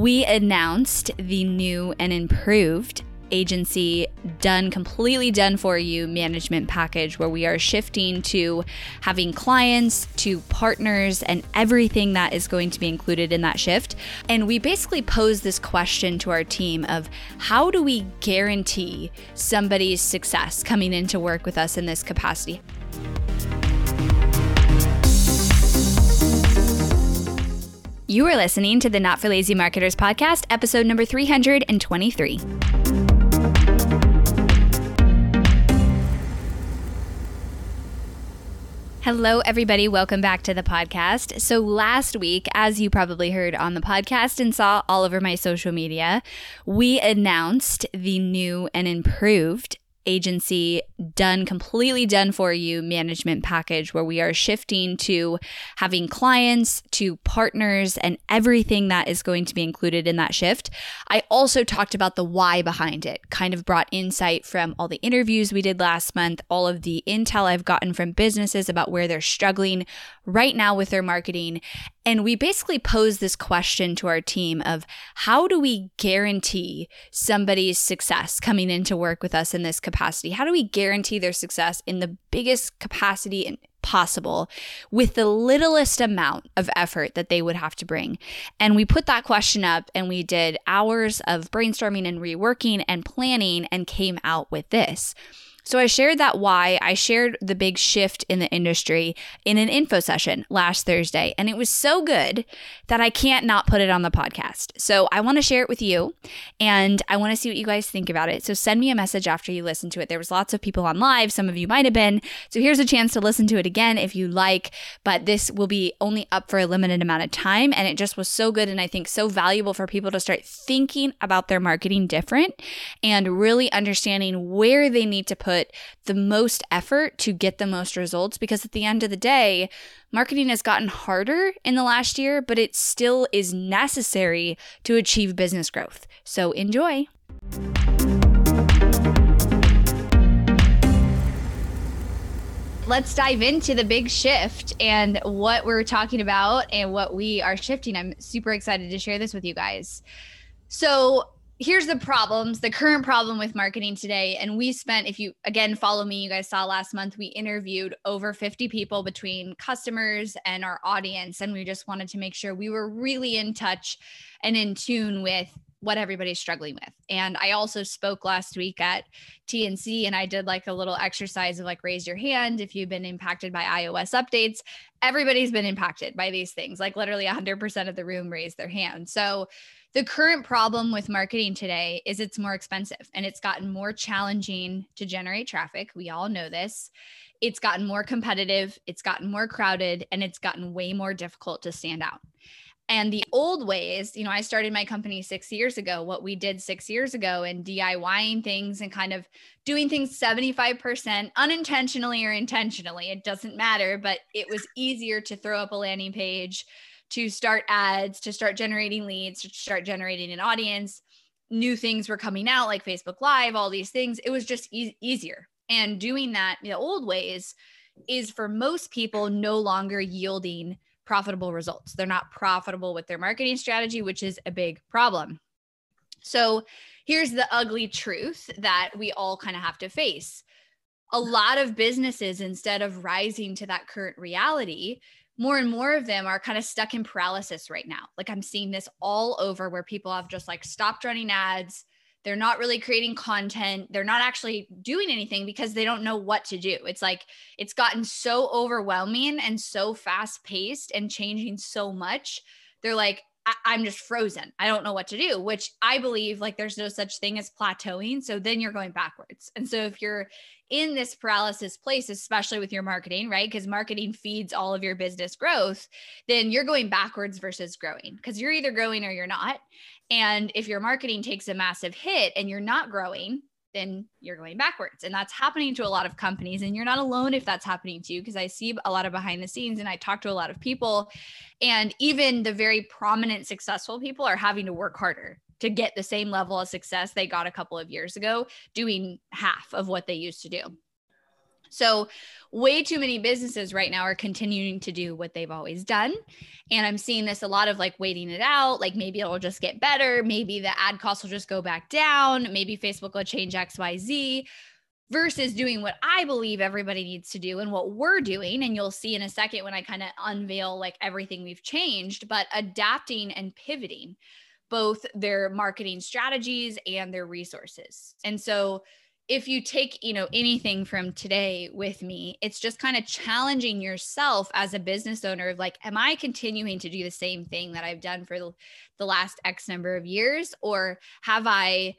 we announced the new and improved agency done completely done for you management package where we are shifting to having clients to partners and everything that is going to be included in that shift. And we basically pose this question to our team of how do we guarantee somebody's success coming into work with us in this capacity You are listening to the Not for Lazy Marketers podcast, episode number 323. Hello, everybody. Welcome back to the podcast. So, last week, as you probably heard on the podcast and saw all over my social media, we announced the new and improved agency done completely done for you management package where we are shifting to having clients to partners and everything that is going to be included in that shift. I also talked about the why behind it, kind of brought insight from all the interviews we did last month, all of the intel I've gotten from businesses about where they're struggling right now with their marketing. And we basically posed this question to our team of how do we guarantee somebody's success coming into work with us in this capacity? How do we guarantee their success in the biggest capacity possible with the littlest amount of effort that they would have to bring? And we put that question up and we did hours of brainstorming and reworking and planning and came out with this. So I shared that why. I shared the big shift in the industry in an info session last Thursday, and it was so good that I can't not put it on the podcast. So I want to share it with you, and I want to see what you guys think about it. So send me a message after you listen to it. There was lots of people on live, some of you might have been. So here's a chance to listen to it again if you like, but this will be only up for a limited amount of time, and it just was so good and I think so valuable for people to start thinking about their marketing different and really understanding where they need to put put the most effort to get the most results because at the end of the day, marketing has gotten harder in the last year, but it still is necessary to achieve business growth. So enjoy. let's dive into the big shift and what we're talking about and what we are shifting. I'm super excited to share this with you guys. So, here's the problems the current problem with marketing today. And we spent if you again follow me you guys saw last month we interviewed over 50 people between customers and our audience. And we just wanted to make sure we were really in touch and in tune with what everybody's struggling with. And I also spoke last week at TNC and I did like a little exercise of like raise your hand if you've been impacted by iOS updates. Everybody's been impacted by these things. Like literally 100% of the room raised their hand. So the current problem with marketing today is it's more expensive and it's gotten more challenging to generate traffic. We all know this. It's gotten more competitive, it's gotten more crowded, and it's gotten way more difficult to stand out. And the old ways, you know, I started my company six years ago. What we did six years ago and DIYing things and kind of doing things 75% unintentionally or intentionally, it doesn't matter, but it was easier to throw up a landing page, to start ads, to start generating leads, to start generating an audience. New things were coming out like Facebook Live, all these things. It was just e- easier. And doing that the old ways is for most people no longer yielding profitable results. They're not profitable with their marketing strategy, which is a big problem. So here's the ugly truth that we all kind of have to face. A lot of businesses, instead of rising to that current reality, more and more of them are kind of stuck in paralysis right now. Like I'm seeing this all over where people have just like stopped running ads. They're not really creating content. They're not actually doing anything because they don't know what to do. It's like it's gotten so overwhelming and so fast paced and changing so much. They're like, I- am just frozen. I don't know what to do, which I believe like there's no such thing as plateauing. So then you're going backwards. And so if you're in this paralysis place, especially with your marketing, right? Because marketing feeds all of your business growth, then you're going backwards versus growing because you're either growing or you're not. And if your marketing takes a massive hit and you're not growing, then you're going backwards. And that's happening to a lot of companies. And you're not alone if that's happening to you, because I see a lot of behind the scenes and I talk to a lot of people. And even the very prominent, successful people are having to work harder to get the same level of success they got a couple of years ago, doing half of what they used to do. So, way too many businesses right now are continuing to do what they've always done. And I'm seeing this a lot of like waiting it out, like maybe it'll just get better. Maybe the ad costs will just go back down. Maybe Facebook will change XYZ versus doing what I believe everybody needs to do and what we're doing. And you'll see in a second when I kind of unveil like everything we've changed, but adapting and pivoting both their marketing strategies and their resources. And so, if you take you know anything from today with me it's just kind of challenging yourself as a business owner of like am i continuing to do the same thing that i've done for the last x number of years? Or have i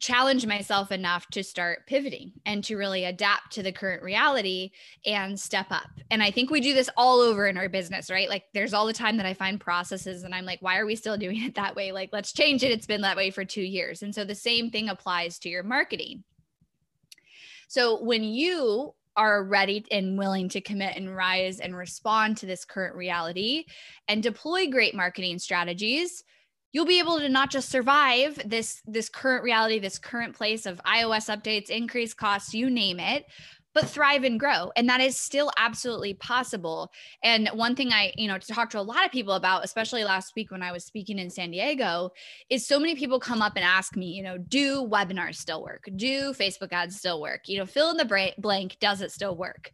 challenged myself enough to start pivoting and to really adapt to the current reality and step up? And i think we do this all over in our business right? Like there's all the time that i find processes and i'm like why are we still doing it that way? Like let's change it. It's been that way for 2 years. And so the same thing applies to your marketing so when you are ready and willing to commit and rise and respond to this current reality and deploy great marketing strategies, you'll be able to not just survive this this current reality, this current place of iOS updates, increased costs, you name it, but thrive and grow and that is still absolutely possible. And one thing i you know to talk to a lot of people about especially last week when i was speaking in san diego is so many people come up and ask me you know do webinars still work? Do facebook ads still work? You know fill in the blank does it still work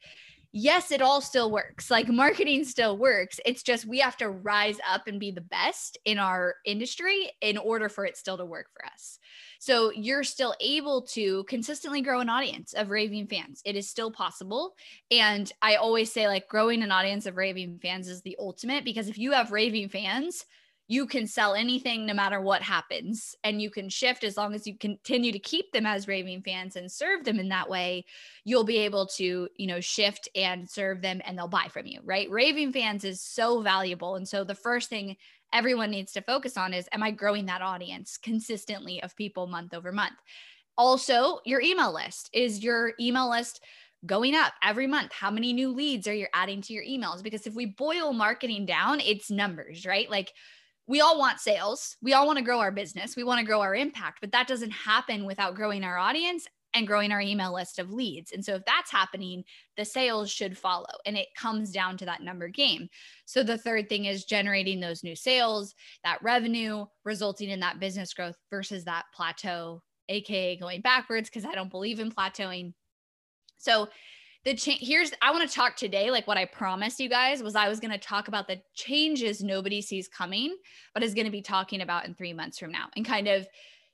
yes, it all still works. Like marketing still works. It's just we have to rise up and be the best in our industry in order for it still to work for us. So you're still able to consistently grow an audience of raving fans. It is still possible. And I always say, like, growing an audience of raving fans is the ultimate because if you have raving fans, you can sell anything no matter what happens and you can shift as long as you continue to keep them as raving fans and serve them in that way you'll be able to you know shift and serve them and they'll buy from you right? Raving fans is so valuable and so the first thing everyone needs to focus on is am i growing that audience consistently of people month over month? Also your email list. Is your email list going up every month? How many new leads are you adding to your emails? Because if we boil marketing down it's numbers right? Like we all want sales. We all want to grow our business. We want to grow our impact, but that doesn't happen without growing our audience and growing our email list of leads. And so if that's happening, the sales should follow and it comes down to that number game. So the third thing is generating those new sales, that revenue resulting in that business growth versus that plateau, aka going backwards because I don't believe in plateauing. So the change here's i want to talk today like what i promised you guys was i was going to talk about the changes nobody sees coming but is going to be talking about in three months from now. And kind of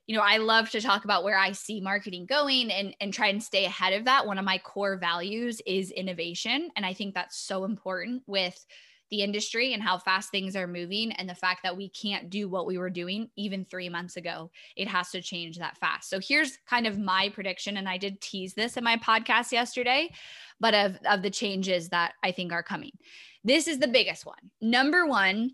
you know i love to talk about where i see marketing going and and try and stay ahead of that. One of my core values is innovation and i think that's so important with the industry and how fast things are moving and the fact that we can't do what we were doing even three months ago. It has to change that fast. So here's kind of my prediction. And I did tease this in my podcast yesterday, but of, of the changes that I think are coming. This is the biggest one. Number one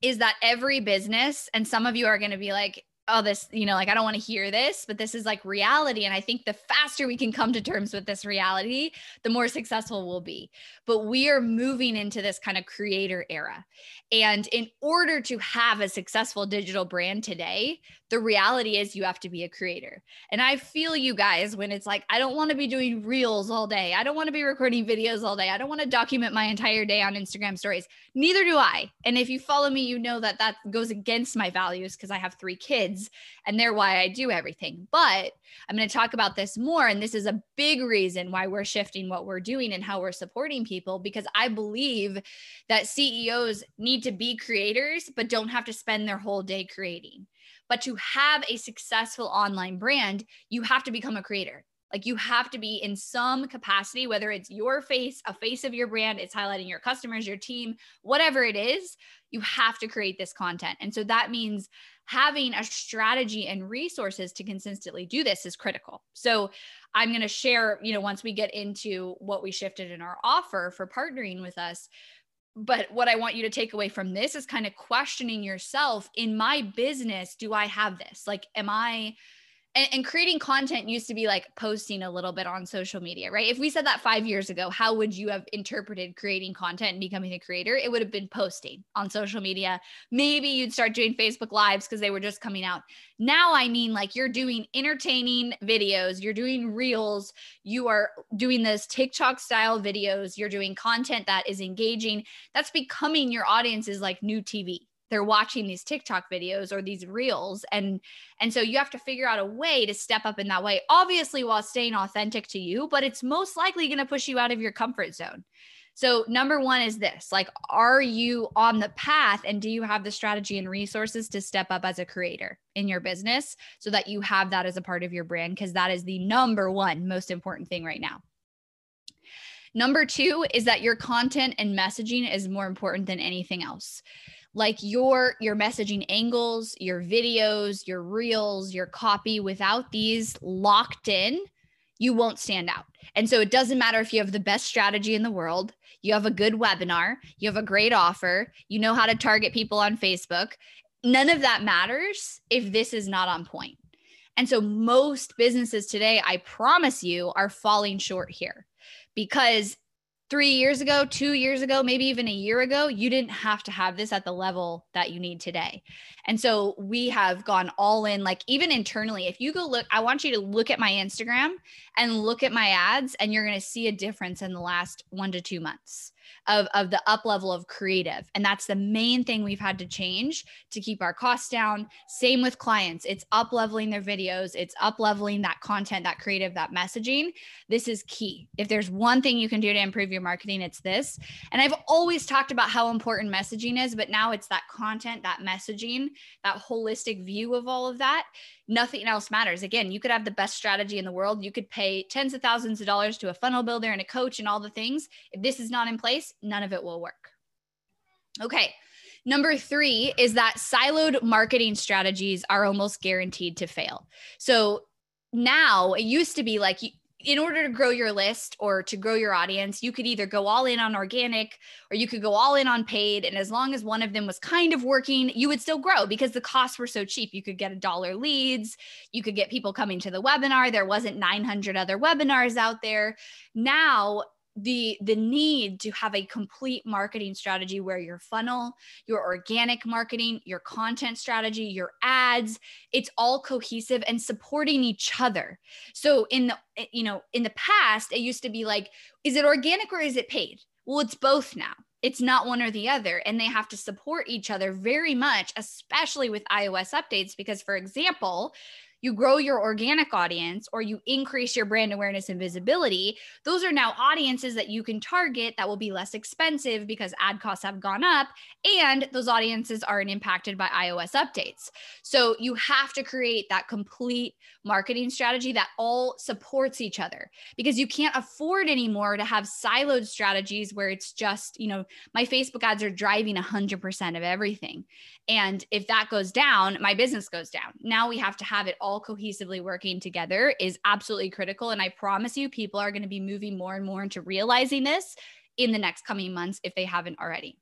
is that every business, and some of you are going to be like, oh this you know like i don't want to hear this but this is like reality and i think the faster we can come to terms with this reality the more successful we'll be. But we are moving into this kind of creator era and in order to have a successful digital brand today the reality is you have to be a creator. And i feel you guys when it's like i don't want to be doing reels all day i don't want to be recording videos all day i don't want to document my entire day on instagram stories. Neither do i and if you follow me you know that that goes against my values because i have three kids kids and they're why I do everything. But I'm going to talk about this more. And this is a big reason why we're shifting what we're doing and how we're supporting people because I believe that CEOs need to be creators, but don't have to spend their whole day creating. But to have a successful online brand, you have to become a creator. Like you have to be in some capacity, whether it's your face, a face of your brand, it's highlighting your customers, your team, whatever it is, you have to create this content. And so that means having a strategy and resources to consistently do this is critical. So I'm going to share, you know, once we get into what we shifted in our offer for partnering with us. But what I want you to take away from this is kind of questioning yourself in my business, do I have this? Like, am I and, and, creating content used to be like posting a little bit on social media, right? If we said that five years ago, how would you have interpreted creating content and becoming a creator? It would have been posting on social media. Maybe you'd start doing Facebook Lives because they were just coming out. Now, I mean, like you're doing entertaining videos, you're doing reels, you are doing this TikTok style videos, you're doing content that is engaging. That's becoming your audience's like new TV they're watching these TikTok videos or these reels and and so you have to figure out a way to step up in that way obviously while staying authentic to you but it's most likely going to push you out of your comfort zone. So number 1 is this like are you on the path and do you have the strategy and resources to step up as a creator in your business so that you have that as a part of your brand because that is the number 1 most important thing right now. Number 2 is that your content and messaging is more important than anything else like your your messaging angles your videos your reels your copy without these locked in you won't stand out and so it doesn't matter if you have the best strategy in the world you have a good webinar you have a great offer you know how to target people on facebook none of that matters if this is not on point. and so most businesses today i promise you are falling short here because three years ago, two years ago, maybe even a year ago, you didn't have to have this at the level that you need today. And so we have gone all in, like even internally. If you go look, I want you to look at my Instagram and look at my ads, and you're going to see a difference in the last one to two months of, of the up level of creative. And that's the main thing we've had to change to keep our costs down. Same with clients. It's up leveling their videos, it's up leveling that content, that creative, that messaging. This is key. If there's one thing you can do to improve your marketing, it's this. And I've always talked about how important messaging is, but now it's that content, that messaging, that holistic view of all of that nothing else matters. Again, you could have the best strategy in the world. You could pay tens of thousands of dollars to a funnel builder and a coach and all the things. If this is not in place, none of it will work. Okay. Number three is that siloed marketing strategies are almost guaranteed to fail. So now it used to be like in order to grow your list or to grow your audience, you could either go all in on organic or you could go all in on paid. And as long as one of them was kind of working, you would still grow because the costs were so cheap. You could get a dollar leads, you could get people coming to the webinar. There wasn't 900 other webinars out there. Now, the the need to have a complete marketing strategy where your funnel your organic marketing your content strategy your ads it's all cohesive and supporting each other. So in the eh, you know in the past it used to be like is it organic or is it paid? Well it's both now. It's not one or the other and they have to support each other very much especially with ios updates because for example you grow your organic audience or you increase your brand awareness and visibility, those are now audiences that you can target that will be less expensive because ad costs have gone up and those audiences aren't impacted by iOS updates. So you have to create that complete marketing strategy that all supports each other because you can't afford anymore to have siloed strategies where it's just, you know, my Facebook ads are driving 100% of everything. And if that goes down, my business goes down. Now we have to have it all cohesively working together is absolutely critical. And I promise you, people are going to be moving more and more into realizing this in the next coming months if they haven't already.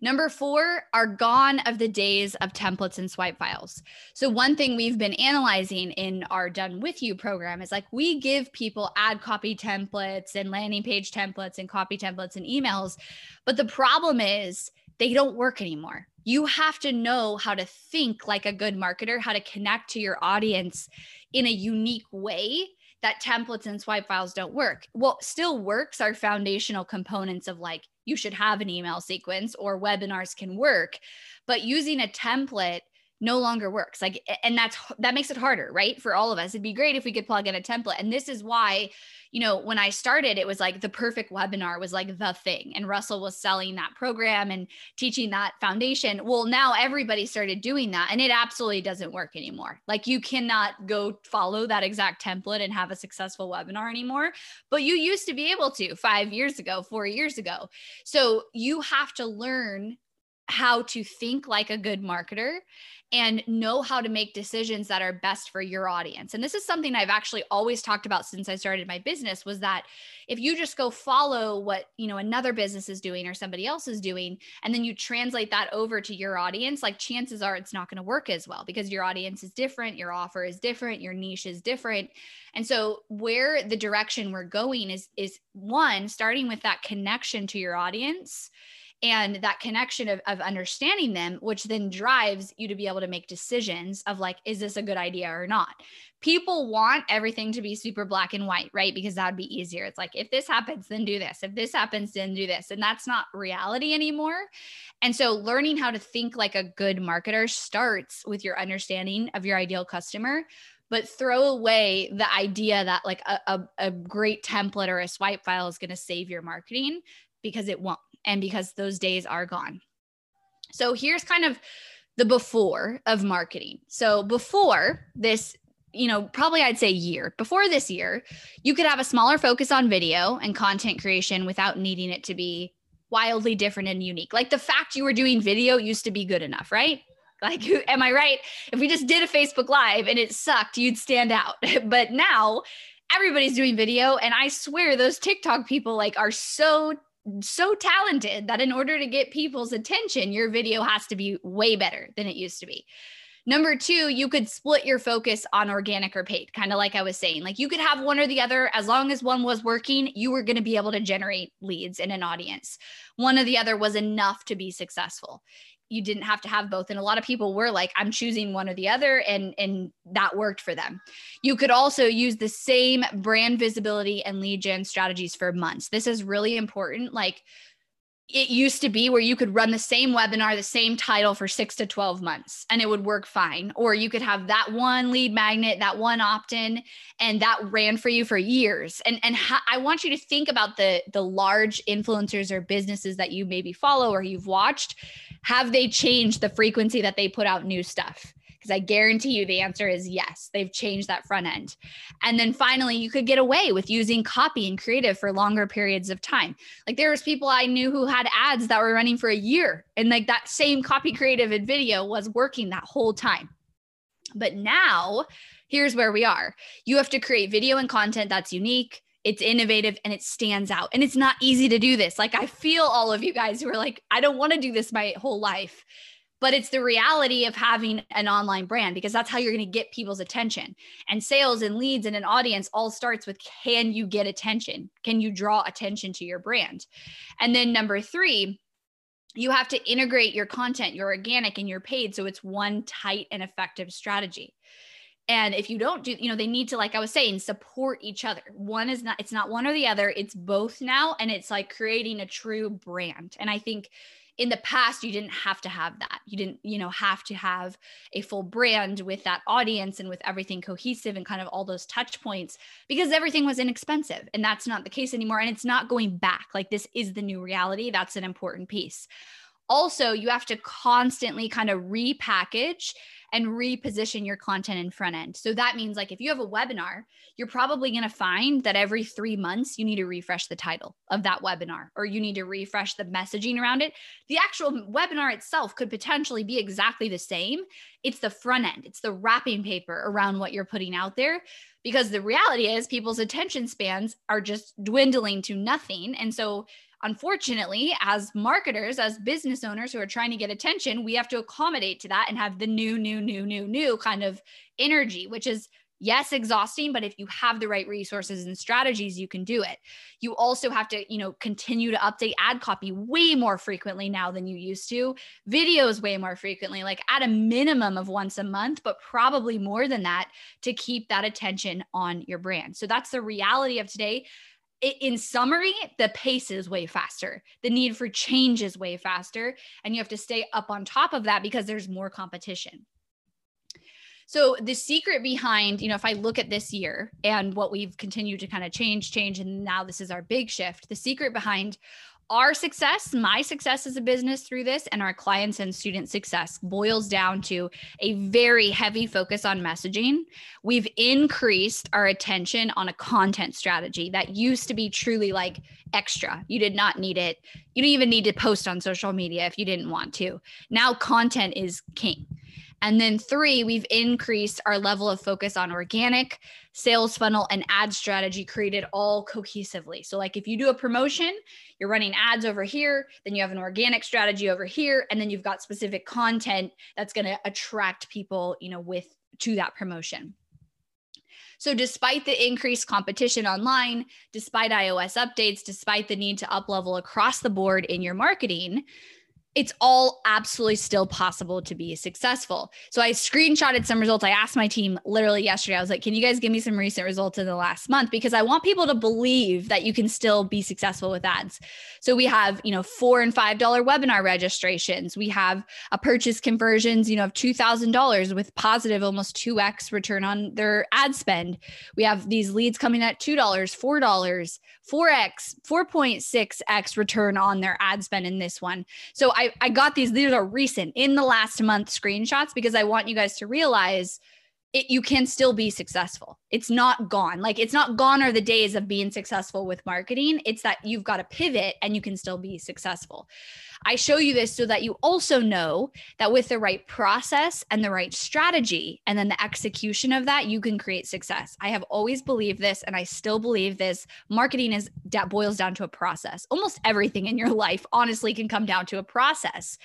Number four are gone of the days of templates and swipe files. So, one thing we've been analyzing in our Done With You program is like we give people ad copy templates and landing page templates and copy templates and emails. But the problem is they don't work anymore you have to know how to think like a good marketer, how to connect to your audience in a unique way that templates and swipe files don't work. What still works are foundational components of like you should have an email sequence or webinars can work, but using a template no longer works. Like and that's that makes it harder right? For all of us. It'd be great if we could plug in a template. And this is why you know when i started it was like the perfect webinar was like the thing. And russell was selling that program and teaching that foundation. Well now everybody started doing that and it absolutely doesn't work anymore. Like you cannot go follow that exact template and have a successful webinar anymore. But you used to be able to 5 years ago 4 years ago. So you have to learn how to think like a good marketer and know how to make decisions that are best for your audience. And this is something I've actually always talked about since I started my business was that if you just go follow what, you know, another business is doing or somebody else is doing and then you translate that over to your audience, like chances are it's not going to work as well because your audience is different, your offer is different, your niche is different. And so where the direction we're going is is one starting with that connection to your audience and that connection of, of understanding them which then drives you to be able to make decisions of like is this a good idea or not? People want everything to be super black and white right? Because that would be easier. It's like if this happens then do this. If this happens then do this. And that's not reality anymore. And so learning how to think like a good marketer starts with your understanding of your ideal customer but throw away the idea that like a, a, a great template or a swipe file is going to save your marketing because it won't and because those days are gone. So here's kind of the before of marketing. So before this, you know, probably I'd say year, before this year, you could have a smaller focus on video and content creation without needing it to be wildly different and unique. Like the fact you were doing video used to be good enough, right? Like, am I right? If we just did a Facebook Live and it sucked, you'd stand out. but now everybody's doing video. And I swear those TikTok people like are so so talented that in order to get people's attention, your video has to be way better than it used to be. Number two, you could split your focus on organic or paid, kind of like I was saying. Like you could have one or the other. As long as one was working, you were going to be able to generate leads in an audience. One or the other was enough to be successful you didn't have to have both and a lot of people were like i'm choosing one or the other and and that worked for them you could also use the same brand visibility and lead gen strategies for months this is really important like it used to be where you could run the same webinar, the same title for six to 12 months and it would work fine. Or you could have that one lead magnet, that one opt in, and that ran for you for years. And, and ha- I want you to think about the, the large influencers or businesses that you maybe follow or you've watched. Have they changed the frequency that they put out new stuff? Because I guarantee you the answer is yes, they've changed that front end. And then finally, you could get away with using copy and creative for longer periods of time. Like there was people I knew who had ads that were running for a year and like that same copy creative and video was working that whole time. But now, here's where we are. You have to create video and content that's unique, it's innovative and it stands out. And it's not easy to do this. Like I feel all of you guys who are like, I don't want to do this my whole life but it's the reality of having an online brand because that's how you're going to get people's attention. And sales and leads and an audience all starts with can you get attention? Can you draw attention to your brand? And then number 3, you have to integrate your content, your organic and your paid so it's one tight and effective strategy. And if you don't do, you know, they need to, like I was saying, support each other. One is not, it's not one or the other, it's both now. And it's like creating a true brand. And I think in the past you didn't have to have that you didn't you know have to have a full brand with that audience and with everything cohesive and kind of all those touch points because everything was inexpensive and that's not the case anymore and it's not going back like this is the new reality that's an important piece also you have to constantly kind of repackage and reposition your content in front end. So that means like if you have a webinar, you're probably going to find that every 3 months you need to refresh the title of that webinar or you need to refresh the messaging around it. The actual webinar itself could potentially be exactly the same. It's the front end. It's the wrapping paper around what you're putting out there because the reality is people's attention spans are just dwindling to nothing. And so unfortunately, as marketers, as business owners who are trying to get attention, we have to accommodate to that and have the new, new, new, new, new kind of energy, which is yes exhausting but if you have the right resources and strategies you can do it. You also have to you know continue to update ad copy way more frequently now than you used to. Videos way more frequently like at a minimum of once a month but probably more than that to keep that attention on your brand. So that's the reality of today in summary, the pace is way faster. The need for change is way faster. And you have to stay up on top of that because there's more competition. So the secret behind, you know, if I look at this year and what we've continued to kind of change, change, and now this is our big shift, the secret behind our success, my success as a business through this, and our clients and student success boils down to a very heavy focus on messaging. We've increased our attention on a content strategy that used to be truly like extra. You did not need it. You don't even need to post on social media if you didn't want to. Now, content is king. And then three, we've increased our level of focus on organic sales funnel and ad strategy created all cohesively. So, like if you do a promotion, you're running ads over here, then you have an organic strategy over here, and then you've got specific content that's going to attract people, you know, with to that promotion. So, despite the increased competition online, despite iOS updates, despite the need to up level across the board in your marketing, it's all absolutely still possible to be successful. So I screenshotted some results. I asked my team literally yesterday, I was like, can you guys give me some recent results in the last month? Because I want people to believe that you can still be successful with ads. So we have, you know, four and five dollar webinar registrations. We have a purchase conversions, you know, of two thousand dollars with positive almost 2x return on their ad spend. We have these leads coming at two dollars, four dollars, 4x, 4.6x return on their ad spend in this one. So I, I got these, these are recent in the last month screenshots because I want you guys to realize it, you can still be successful. It's not gone. Like it's not gone are the days of being successful with marketing. It's that you've got to pivot and you can still be successful. I show you this so that you also know that with the right process and the right strategy and then the execution of that, you can create success. I have always believed this and I still believe this. Marketing is that boils down to a process. Almost everything in your life honestly can come down to a process.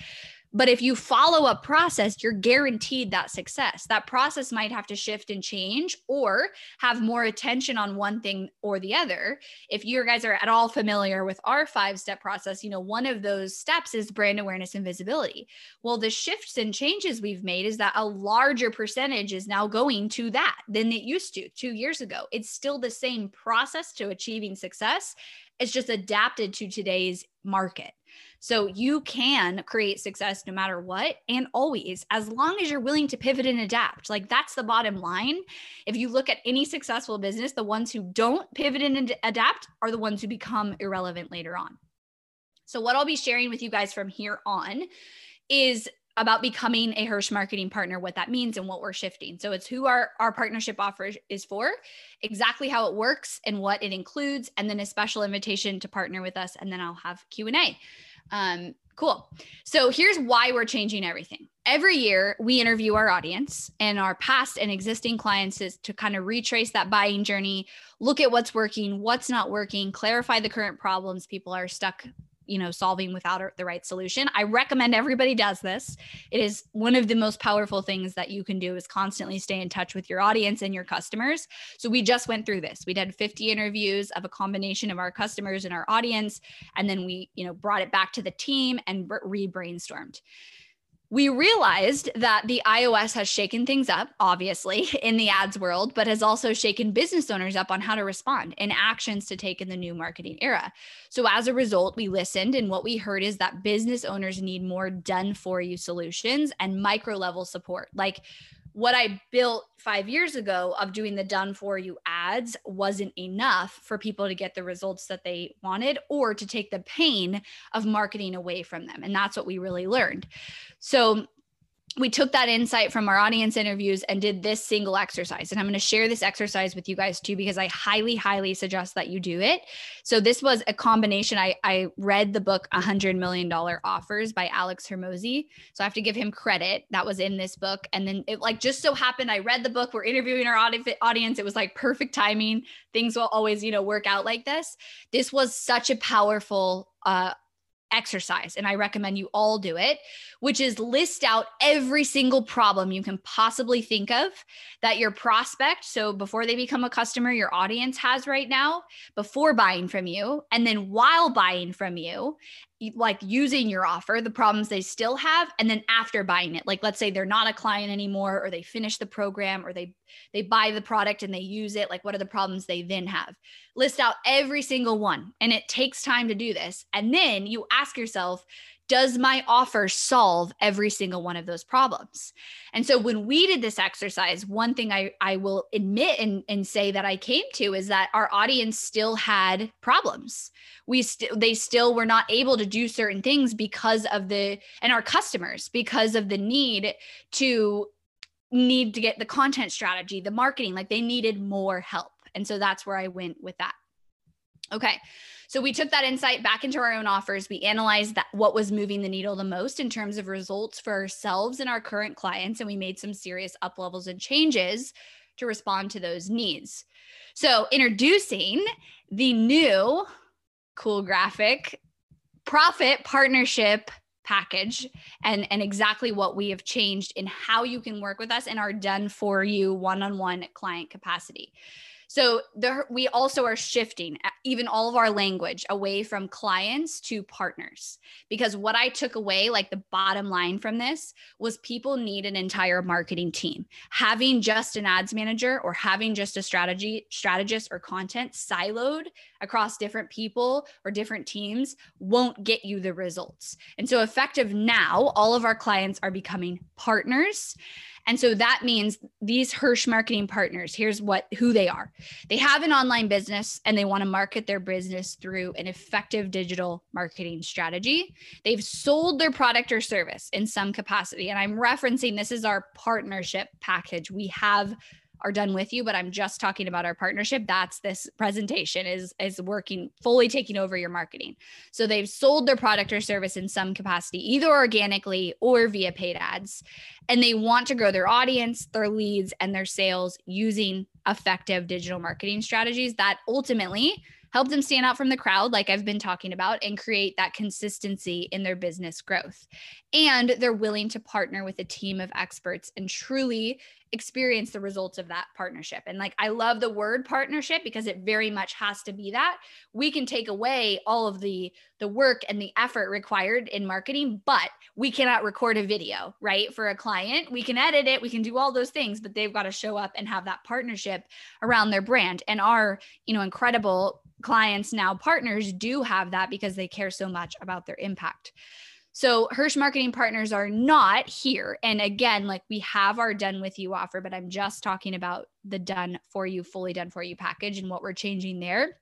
But if you follow a process, you're guaranteed that success. That process might have to shift and change or have more attention on one thing or the other. If you guys are at all familiar with our five step process, you know, one of those steps is brand awareness and visibility. Well, the shifts and changes we've made is that a larger percentage is now going to that than it used to two years ago. It's still the same process to achieving success. It's just adapted to today's market. So you can create success no matter what and always, as long as you're willing to pivot and adapt. Like that's the bottom line. If you look at any successful business, the ones who don't pivot and adapt are the ones who become irrelevant later on. So, what I'll be sharing with you guys from here on is about becoming a Hirsh marketing partner, what that means and what we're shifting. So it's who our, our partnership offer is for, exactly how it works and what it includes, and then a special invitation to partner with us. And then I'll have Q&A. Um, cool. So here's why we're changing everything. Every year we interview our audience and our past and existing clients to kind of retrace that buying journey, look at what's working, what's not working, clarify the current problems people are stuck you know solving without er, the right solution. I recommend everybody does this. It is one of the most powerful things that you can do is constantly stay in touch with your audience and your customers. So we just went through this. We did 50 interviews of a combination of our customers and our audience and then we you know brought it back to the team and re-brainstormed we realized that the iOS has shaken things up, obviously, in the ads world, but has also shaken business owners up on how to respond and actions to take in the new marketing era. So, as a result, we listened, and what we heard is that business owners need more done for you solutions and micro level support. Like, what I built five years ago of doing the done for you ads wasn't enough for people to get the results that they wanted or to take the pain of marketing away from them. And that's what we really learned. So we took that insight from our audience interviews and did this single exercise. And I'm going to share this exercise with you guys too, because I highly, highly suggest that you do it. So, this was a combination. I, I read the book $100 Million Offers by Alex Hormozi. So, I have to give him credit. That was in this book. And then it like just so happened, I read the book. We're interviewing our audience. It was like perfect timing. Things will always, you know, work out like this. This was such a powerful uh, exercise, and I recommend you all do it, which is list out every single problem you can possibly think of that your prospect, so before they become a customer, your audience has right now, before buying from you, and then while buying from you, like using your offer, the problems they still have, and then after buying it. Like, let's say they're not a client anymore, or they finish the program, or they They buy the product and they use it. Like, what are the problems they then have? List out every single one. And it takes time to do this. And then you ask yourself, does my offer solve every single one of those problems? And so when we did this exercise, one thing I, I will admit and, and say that I came to is that our audience still had problems. We still they still were not able to do certain things because of the and our customers because of the need to need to get the content strategy, the marketing, like they needed more help. And so that's where I went with that. Okay. So we took that insight back into our own offers. We analyzed that what was moving the needle the most in terms of results for ourselves and our current clients, and we made some serious up levels and changes to respond to those needs. So introducing the new cool graphic profit partnership package and and exactly what we have changed in how you can work with us in our done for you one-on-one client capacity. So we also are shifting uh, even all of our language away from clients to partners. Because what I took away, like the bottom line from this, was people need an entire marketing team. Having just an ads manager or having just a strategy strategist or content siloed across different people or different teams won't get you the results. And so effective now, all of our clients are becoming partners. And so that means these Hirsh marketing partners, here's what who they are. They have an online business and they want to market their business through an effective digital marketing strategy. They've sold their product or service in some capacity. And I'm referencing this is our partnership package. We have are done with you but i'm just talking about our partnership that's this presentation is is working fully taking over your marketing so they've sold their product or service in some capacity either organically or via paid ads and they want to grow their audience their leads and their sales using effective digital marketing strategies that ultimately help them stand out from the crowd, like I've been talking about, and create that consistency in their business growth. And they're willing to partner with a team of experts and truly experience the results of that partnership. And like, I love the word partnership because it very much has to be that. We can take away all of the the work and the effort required in marketing, but we cannot record a video, right? For a client, we can edit it, we can do all those things, but they've got to show up and have that partnership around their brand. And our, you know, incredible clients now partners do have that because they care so much about their impact. So Hirsh marketing partners are not here. And again, like we have our done with you offer, but I'm just talking about the done for you, fully done for you package and what we're changing there.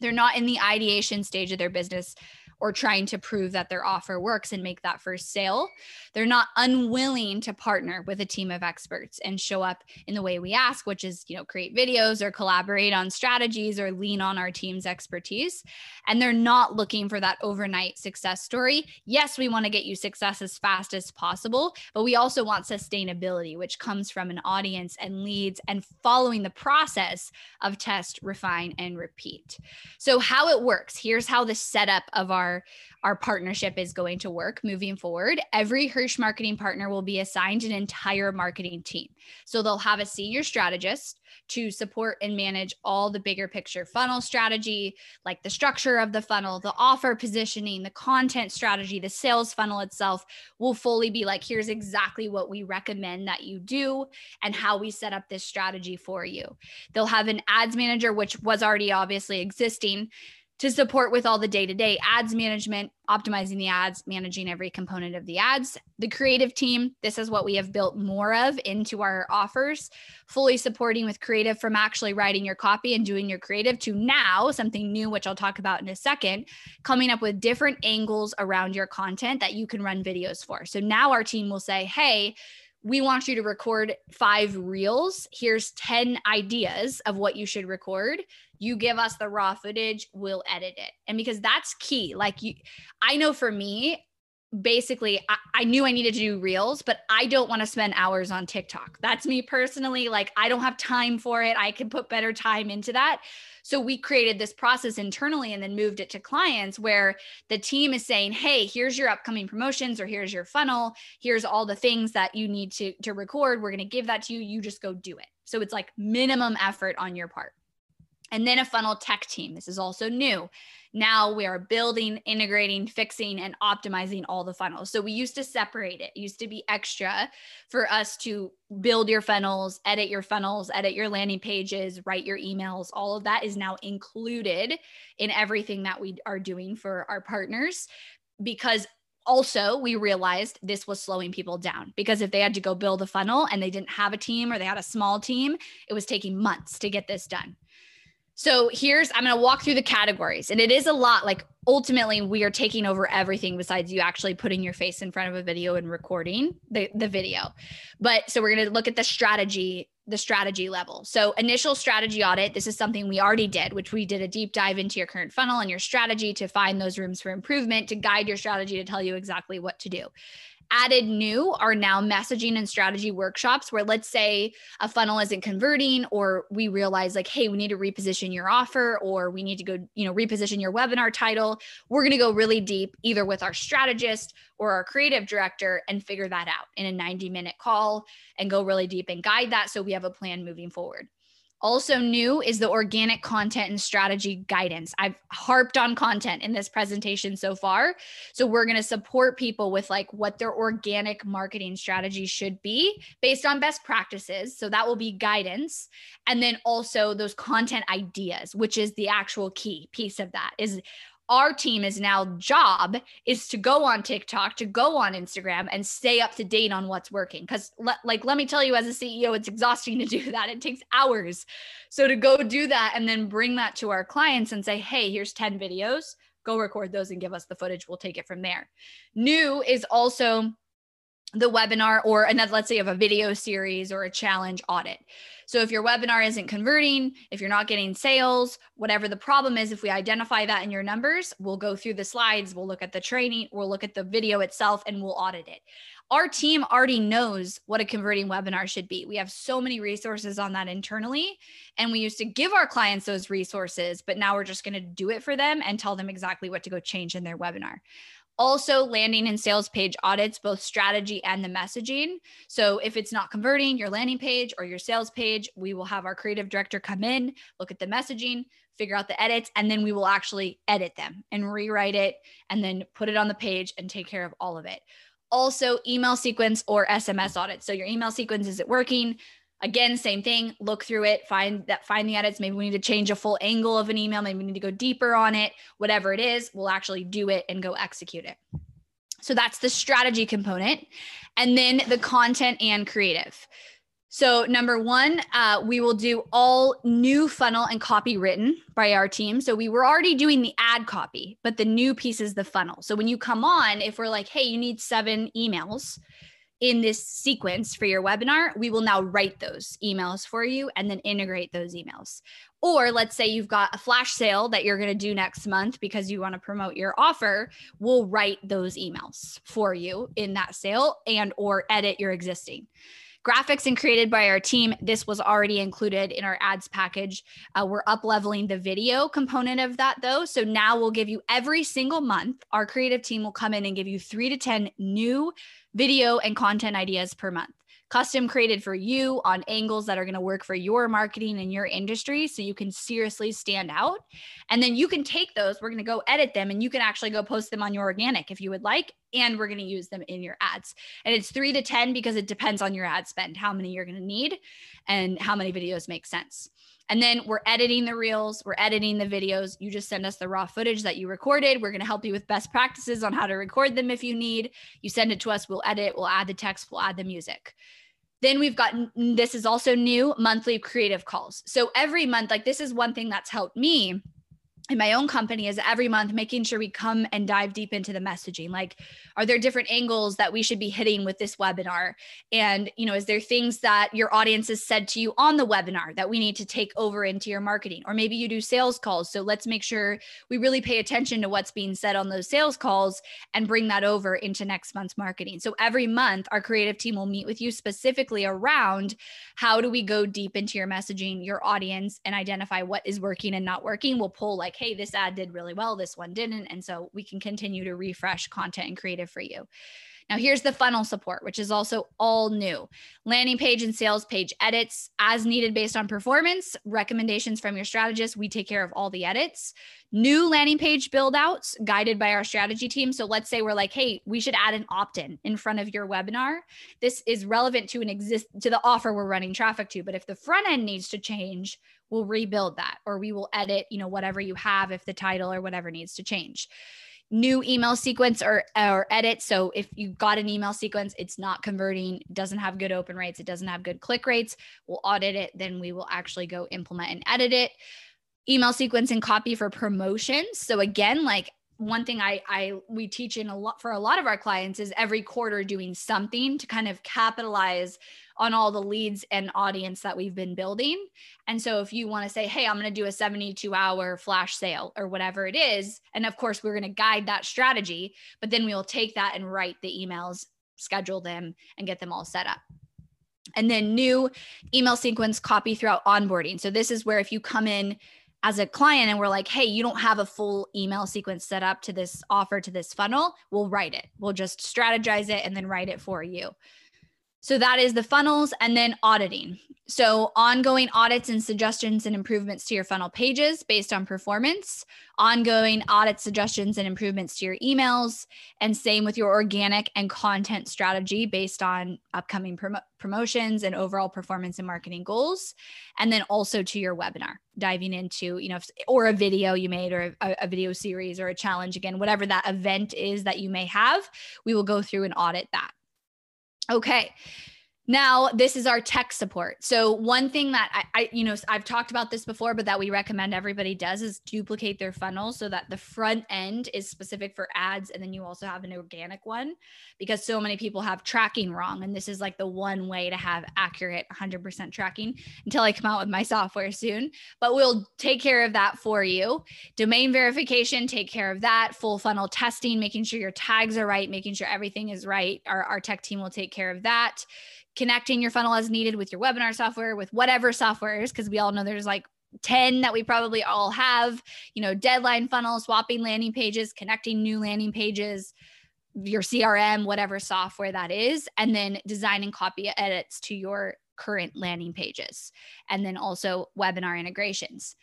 They're not in the ideation stage of their business or trying to prove that their offer works and make that first sale. They're not unwilling to partner with a team of experts and show up in the way we ask, which is, you know, create videos or collaborate on strategies or lean on our team's expertise. And they're not looking for that overnight success story. Yes, we want to get you success as fast as possible, but we also want sustainability, which comes from an audience and leads and following the process of test, refine, and repeat. So, how it works here's how the setup of our our our partnership is going to work moving forward. Every Hirsh marketing partner will be assigned an entire marketing team. So they'll have a senior strategist to support and manage all the bigger picture funnel strategy, like the structure of the funnel, the offer positioning, the content strategy, the sales funnel itself will fully be like, here's exactly what we recommend that you do and how we set up this strategy for you. They'll have an ads manager, which was already obviously existing to support with all the day to day ads management, optimizing the ads, managing every component of the ads. The creative team, this is what we have built more of into our offers, fully supporting with creative from actually writing your copy and doing your creative to now something new, which I'll talk about in a second, coming up with different angles around your content that you can run videos for. So now our team will say, hey, we want you to record five reels. Here's 10 ideas of what you should record. You give us the raw footage, we'll edit it. And because that's key, like you, I know for me, basically I, I, knew I needed to do reels, but I don't want to spend hours on TikTok. That's me personally. Like I don't have time for it. I can put better time into that. So we created this process internally and then moved it to clients where the team is saying, hey, here's your upcoming promotions or here's your funnel. Here's all the things that you need to, to record. We're going to give that to you. You just go do it. So it's like minimum effort on your part. And then a funnel tech team. This is also new. Now we are building, integrating, fixing, and optimizing all the funnels. So we used to separate it. it used to be extra for us to build your funnels, edit your funnels, edit your landing pages, write your emails. All of that is now included in everything that we are doing for our partners because also we realized this was slowing people down because if they had to go build a funnel and they didn't have a team or they had a small team it was taking months to get this done so here's, I'm going to walk through the categories and it is a lot. Like ultimately we are taking over everything besides you actually putting your face in front of a video and recording the, the video. But so we're going to look at the strategy, the strategy level. So initial strategy audit, this is something we already did, which we did a deep dive into your current funnel and your strategy to find those rooms for improvement, to guide your strategy to tell you exactly what to do added new are now messaging and strategy workshops where let's say a funnel isn't converting or we realize like hey we need to reposition your offer or we need to go you know reposition your webinar title. We're going to go really deep either with our strategist or our creative director and figure that out in a 90 minute call and go really deep and guide that so we have a plan moving forward also, new is the organic content and strategy guidance. I've harped on content in this presentation so far. So, we're going to support people with like what their organic marketing strategy should be based on best practices. So, that will be guidance. And then also those content ideas, which is the actual key piece of that is our team is now job is to go on TikTok, to go on Instagram and stay up to date on what's working. Cause le- like, let me tell you, as a CEO, it's exhausting to do that. It takes hours. So to go do that and then bring that to our clients and say, Hey, here's 10 videos, go record those and give us the footage. We'll take it from there. New is also the webinar or another, let's say of a video series or a challenge audit. So if your webinar isn't converting, if you're not getting sales, whatever the problem is, if we identify that in your numbers, we'll go through the slides, we'll look at the training, we'll look at the video itself, and we'll audit it. Our team already knows what a converting webinar should be. We have so many resources on that internally, and we used to give our clients those resources, but now we're just going to do it for them and tell them exactly what to go change in their webinar also landing and sales page audits both strategy and the messaging. So if it's not converting your landing page or your sales page we will have our creative director come in look at the messaging figure out the edits and then we will actually edit them and rewrite it and then put it on the page and take care of all of it. Also email sequence or sms audit so your email sequence is it working again same thing look through it find that find the edits maybe we need to change a full angle of an email maybe we need to go deeper on it whatever it is we'll actually do it and go execute it. So that's the strategy component and then the content and creative. So number one uh, we will do all new funnel and copy written by our team. So we were already doing the ad copy but the new piece is the funnel. So when you come on if we're like hey you need seven emails in this sequence for your webinar, we will now write those emails for you and then integrate those emails. Or let's say you've got a flash sale that you're going to do next month because you want to promote your offer, we'll write those emails for you in that sale and or edit your existing graphics and created by our team this was already included in our ads package. Uh, we're up leveling the video component of that though. So now we'll give you every single month our creative team will come in and give you three to ten new video and content ideas per month custom created for you on angles that are going to work for your marketing and your industry so you can seriously stand out. And then you can take those, we're going to go edit them and you can actually go post them on your organic if you would like. And we're going to use them in your ads. And it's three to 10 because it depends on your ad spend, how many you're going to need and how many videos make sense. And then we're editing the reels, we're editing the videos. You just send us the raw footage that you recorded. We're going to help you with best practices on how to record them if you need. You send it to us, we'll edit, we'll add the text, we'll add the music. Then we've got this is also new monthly creative calls. So every month, like this is one thing that's helped me in my own company is every month making sure we come and dive deep into the messaging. Like are there different angles that we should be hitting with this webinar? And you know is there things that your audience has said to you on the webinar that we need to take over into your marketing? Or maybe you do sales calls. So let's make sure we really pay attention to what's being said on those sales calls and bring that over into next month's marketing. So every month our creative team will meet with you specifically around how do we go deep into your messaging your audience and identify what is working and not working. We'll pull like hey, this ad did really well, this one didn't. And so we can continue to refresh content and creative for you. Now, here's the funnel support, which is also all new landing page and sales page edits as needed based on performance, recommendations from your strategist. We take care of all the edits. New landing page build outs guided by our strategy team. So let's say we're like, hey, we should add an opt in in front of your webinar. This is relevant to an exist to the offer we're running traffic to. But if the front end needs to change, we'll rebuild that or we will edit, you know, whatever you have if the title or whatever needs to change new email sequence or or edit. So if you got an email sequence, it's not converting, doesn't have good open rates, it doesn't have good click rates, we'll audit it, then we will actually go implement and edit it. Email sequence and copy for promotions. So again, like one thing I I we teach in a lot for a lot of our clients is every quarter doing something to kind of capitalize on all the leads and audience that we've been building. And so if you want to say, hey, I'm going to do a 72 hour flash sale or whatever it is, and of course, we're going to guide that strategy, but then we'll take that and write the emails, schedule them, and get them all set up. And then new email sequence copy throughout onboarding. So this is where if you come in, as a client and we're like, hey, you don't have a full email sequence set up to this offer, to this funnel, we'll write it. We'll just strategize it and then write it for you. So that is the funnels and then auditing. So ongoing audits and suggestions and improvements to your funnel pages based on performance, ongoing audit suggestions and improvements to your emails, and same with your organic and content strategy based on upcoming prom- promotions and overall performance and marketing goals. And then also to your webinar, diving into, you know, or a video you made or a, a video series or a challenge again, whatever that event is that you may have, we will go through and audit that. Okay. Now, this is our tech support. So, one thing that I, I, you know, I've talked about this before, but that we recommend everybody does is duplicate their funnel so that the front end is specific for ads. And then you also have an organic one because so many people have tracking wrong. And this is like the one way to have accurate 100% tracking until I come out with my software soon. But we'll take care of that for you. Domain verification, take care of that. Full funnel testing, making sure your tags are right, making sure everything is right. Our, our tech team will take care of that connecting your funnel as needed with your webinar software, with whatever software is, because we all know there's like 10 that we probably all have, you know, deadline funnel, swapping landing pages, connecting new landing pages, your CRM, whatever software that is, and then designing copy edits to your current landing pages, and then also webinar integrations.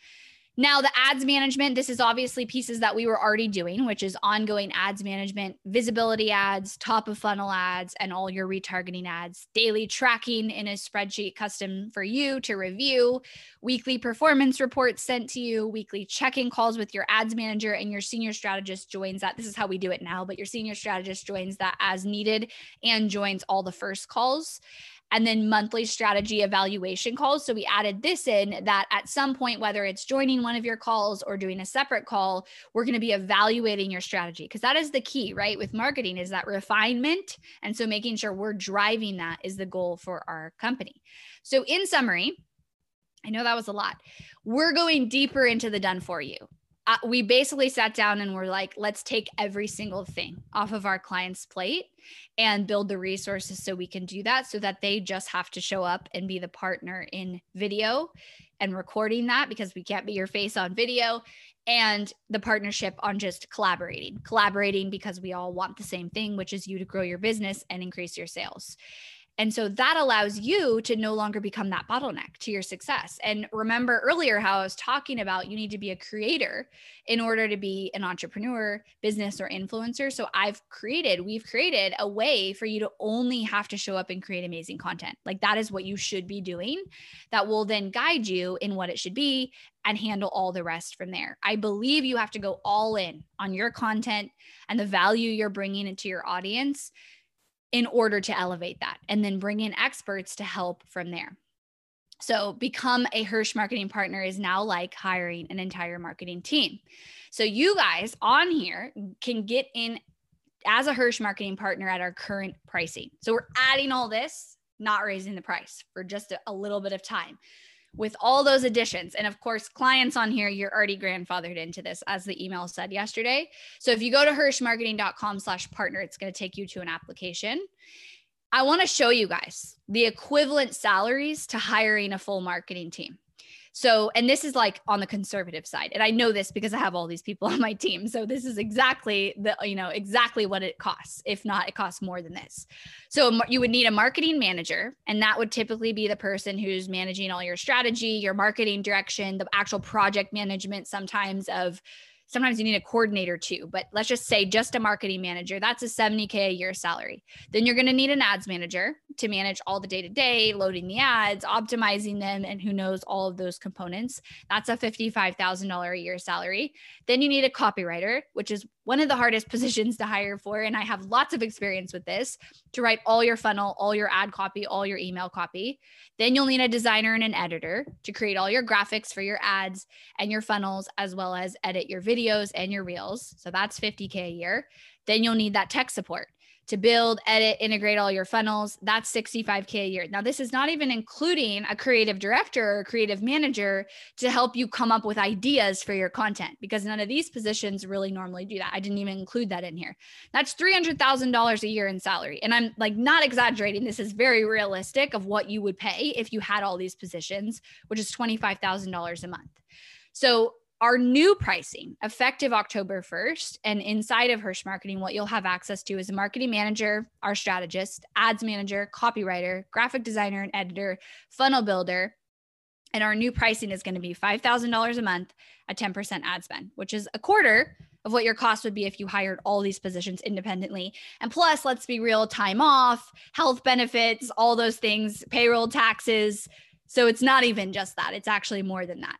Now, the ads management, this is obviously pieces that we were already doing, which is ongoing ads management, visibility ads, top of funnel ads, and all your retargeting ads, daily tracking in a spreadsheet custom for you to review, weekly performance reports sent to you, weekly check in calls with your ads manager, and your senior strategist joins that. This is how we do it now, but your senior strategist joins that as needed and joins all the first calls and then monthly strategy evaluation calls. So we added this in that at some point, whether it's joining one of your calls or doing a separate call, we're going to be evaluating your strategy because that is the key, right? With marketing is that refinement. And so making sure we're driving that is the goal for our company. So in summary, I know that was a lot. We're going deeper into the done for you uh, we basically sat down and we're like, let's take every single thing off of our client's plate and build the resources so we can do that so that they just have to show up and be the partner in video and recording that because we can't be your face on video and the partnership on just collaborating collaborating because we all want the same thing which is you to grow your business and increase your sales and so that allows you to no longer become that bottleneck to your success. And remember earlier how I was talking about you need to be a creator in order to be an entrepreneur, business, or influencer. So I've created, we've created a way for you to only have to show up and create amazing content. Like that is what you should be doing. That will then guide you in what it should be and handle all the rest from there. I believe you have to go all in on your content and the value you're bringing into your audience in order to elevate that and then bring in experts to help from there. So, become a Hirsh marketing partner is now like hiring an entire marketing team. So, you guys on here can get in as a Hirsh marketing partner at our current pricing. So, we're adding all this, not raising the price for just a, little bit of time with all those additions. And of course, clients on here, you're already grandfathered into this, as the email said yesterday. So if you go to hirshmarketing.com slash partner, it's going to take you to an application. I want to show you guys the equivalent salaries to hiring a full marketing team. So, and this is like on the conservative side. And I know this because I have all these people on my team. So this is exactly the, you know, exactly what it costs. If not, it costs more than this. So you would need a marketing manager, and that would typically be the person who's managing all your strategy, your marketing direction, the actual project management sometimes of Sometimes you need a coordinator too, but let's just say just a marketing manager. That's a 70K a year salary. Then you're going to need an ads manager to manage all the day to day, loading the ads, optimizing them, and who knows all of those components. That's a $55,000 a year salary. Then you need a copywriter, which is one of the hardest positions to hire for. And I have lots of experience with this to write all your funnel, all your ad copy, all your email copy. Then you'll need a designer and an editor to create all your graphics for your ads and your funnels, as well as edit your videos and your reels. So that's 50K a year. Then you'll need that tech support to build, edit, integrate all your funnels. That's 65K a year. Now, this is not even including a creative director or creative manager to help you come up with ideas for your content because none of these positions really normally do that. I didn't even include that in here. That's $300,000 a year in salary. And I'm like not exaggerating. This is very realistic of what you would pay if you had all these positions, which is $25,000 a month. So our new pricing effective October 1st. And inside of Hirsh Marketing, what you'll have access to is a marketing manager, our strategist, ads manager, copywriter, graphic designer, and editor, funnel builder. And our new pricing is going to be $5,000 a month at 10% ad spend, which is a quarter of what your cost would be if you hired all these positions independently. And plus, let's be real time off, health benefits, all those things, payroll taxes. So it's not even just that, it's actually more than that.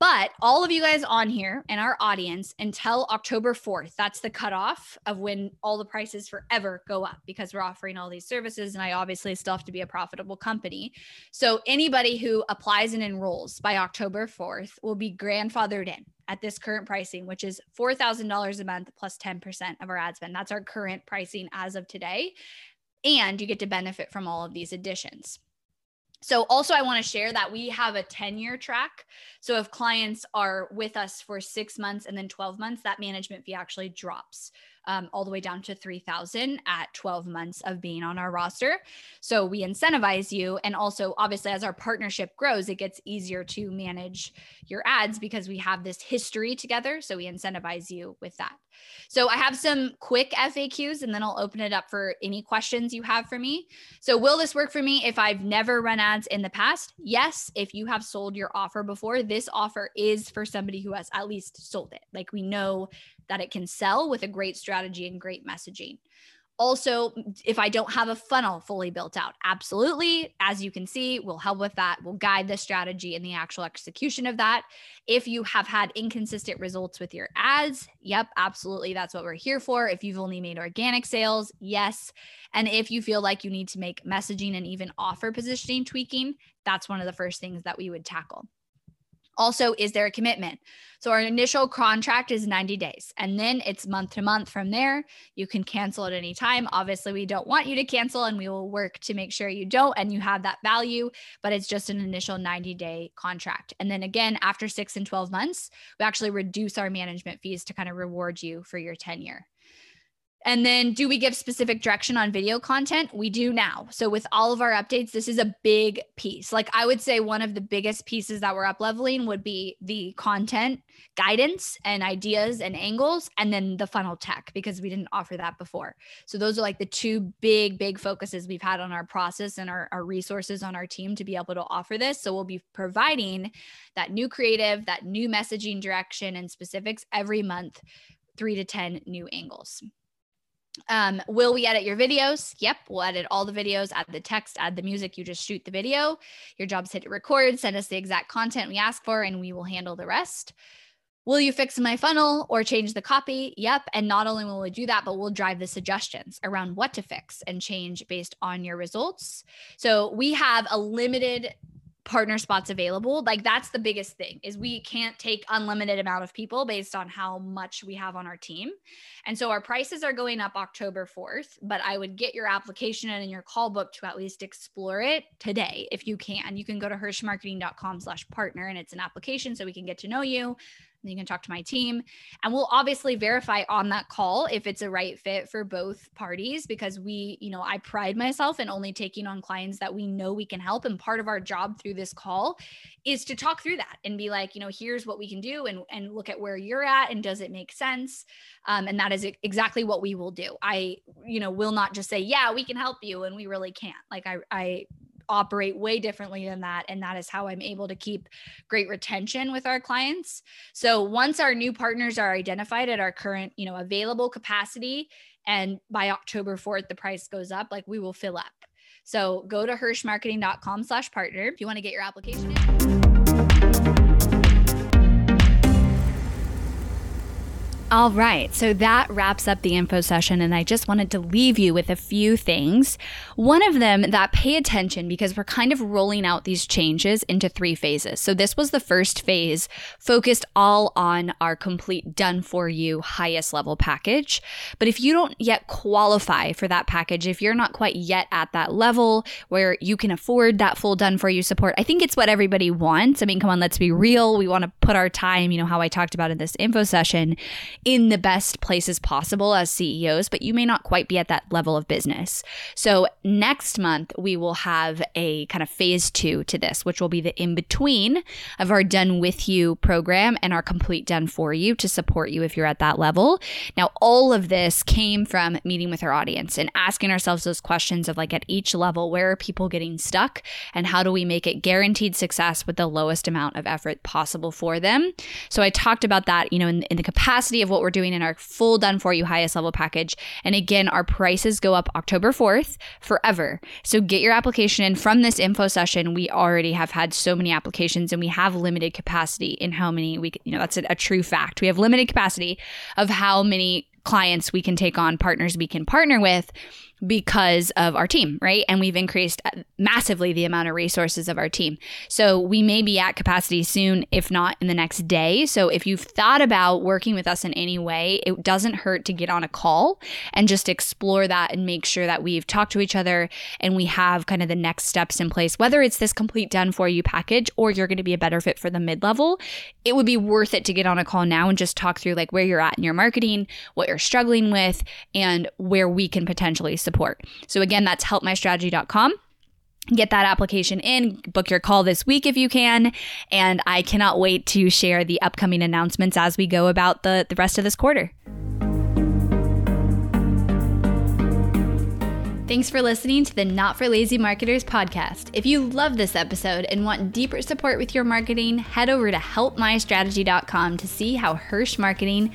But all of you guys on here and our audience until October 4th, that's the cutoff of when all the prices forever go up because we're offering all these services. And I obviously still have to be a profitable company. So anybody who applies and enrolls by October 4th will be grandfathered in at this current pricing, which is $4,000 a month plus 10% of our ad spend. That's our current pricing as of today. And you get to benefit from all of these additions. So, also, I want to share that we have a 10 year track. So, if clients are with us for six months and then 12 months, that management fee actually drops um, all the way down to 3000 at 12 months of being on our roster. So we incentivize you and also obviously as our partnership grows it gets easier to manage your ads because we have this history together so we incentivize you with that. So i have some quick faqs and then i'll open it up for any questions you have for me. So will this work for me if i've never run ads in the past? Yes if you have sold your offer before this offer is for somebody who has at least sold it. Like we know that it can sell with a great strategy and great messaging. Also, if I don't have a funnel fully built out, absolutely, as you can see, we'll help with that. We'll guide the strategy and the actual execution of that. If you have had inconsistent results with your ads, yep, absolutely, that's what we're here for. If you've only made organic sales, yes. And if you feel like you need to make messaging and even offer positioning tweaking, that's one of the first things that we would tackle. Also, is there a commitment? So, our initial contract is 90 days, and then it's month to month from there. You can cancel at any time. Obviously, we don't want you to cancel, and we will work to make sure you don't and you have that value, but it's just an initial 90 day contract. And then again, after six and 12 months, we actually reduce our management fees to kind of reward you for your tenure. And then, do we give specific direction on video content? We do now. So, with all of our updates, this is a big piece. Like, I would say one of the biggest pieces that we're up leveling would be the content guidance and ideas and angles, and then the funnel tech, because we didn't offer that before. So, those are like the two big, big focuses we've had on our process and our, our resources on our team to be able to offer this. So, we'll be providing that new creative, that new messaging direction and specifics every month, three to 10 new angles. Um, will we edit your videos? Yep, we'll edit all the videos, add the text, add the music. You just shoot the video. Your job's hit record, send us the exact content we ask for, and we will handle the rest. Will you fix my funnel or change the copy? Yep. And not only will we do that, but we'll drive the suggestions around what to fix and change based on your results. So we have a limited partner spots available like that's the biggest thing is we can't take unlimited amount of people based on how much we have on our team. And so our prices are going up october 4th but i would get your application and your call book to at least explore it today if you can. You can go to hirshmarketing.com slash partner and it's an application so we can get to know you you can talk to my team. And we'll obviously verify on that call if it's a right fit for both parties because we, you know, I pride myself in only taking on clients that we know we can help. And part of our job through this call is to talk through that and be like, you know, here's what we can do and, and look at where you're at and does it make sense? Um, and that is exactly what we will do. I, you know, will not just say, yeah, we can help you and we really can't. Like I, I operate way differently than that and that is how i'm able to keep great retention with our clients. So once our new partners are identified at our current you know available capacity and by october 4th the price goes up like we will fill up. So go to hirshmarketing.com slash partner if you want to get your application in All right, so that wraps up the info session, and I just wanted to leave you with a few things. One of them that pay attention because we're kind of rolling out these changes into three phases. So, this was the first phase, focused all on our complete done for you highest level package. But if you don't yet qualify for that package, if you're not quite yet at that level where you can afford that full done for you support, I think it's what everybody wants. I mean, come on, let's be real. We want to put our time, you know, how I talked about in this info session in the best places possible as CEOs, but you may not quite be at that level of business. So, next month, we will have a kind of phase two to this, which will be the in between of our done with you program and our complete done for you to support you if you're at that level. Now, all of this came from meeting with our audience and asking ourselves those questions of like at each level, where are people getting stuck and how do we make it guaranteed success with the lowest amount of effort possible for them? So, I talked about that, you know, in, in the capacity of what we're doing in our full done for you highest level package. And again, our prices go up October 4th forever. So get your application in from this info session. We already have had so many applications and we have limited capacity in how many we, you know, that's a, a true fact. We have limited capacity of how many clients we can take on, partners we can partner with because of our team, right? And we've increased uh, massively the amount of resources of our team. So we may be at capacity soon, if not in the next day. So if you've thought about working with us in any way, it doesn't hurt to get on a call and just explore that and make sure that we've talked to each other and we have kind of the next steps in place, whether it's this complete done for you package or you're going to be a better fit for the mid level. It would be worth it to get on a call now and just talk through like where you're at in your marketing, what you're struggling with, and where we can potentially support support. So again, that's helpmystrategy.com get that application in, book your call this week if you can. And I cannot wait to share the upcoming announcements as we go about the, the rest of this quarter. Thanks for listening to the Not for Lazy Marketers podcast. If you love this episode and want deeper support with your marketing, head over to helpmystrategy.com to see how Hirsh Marketing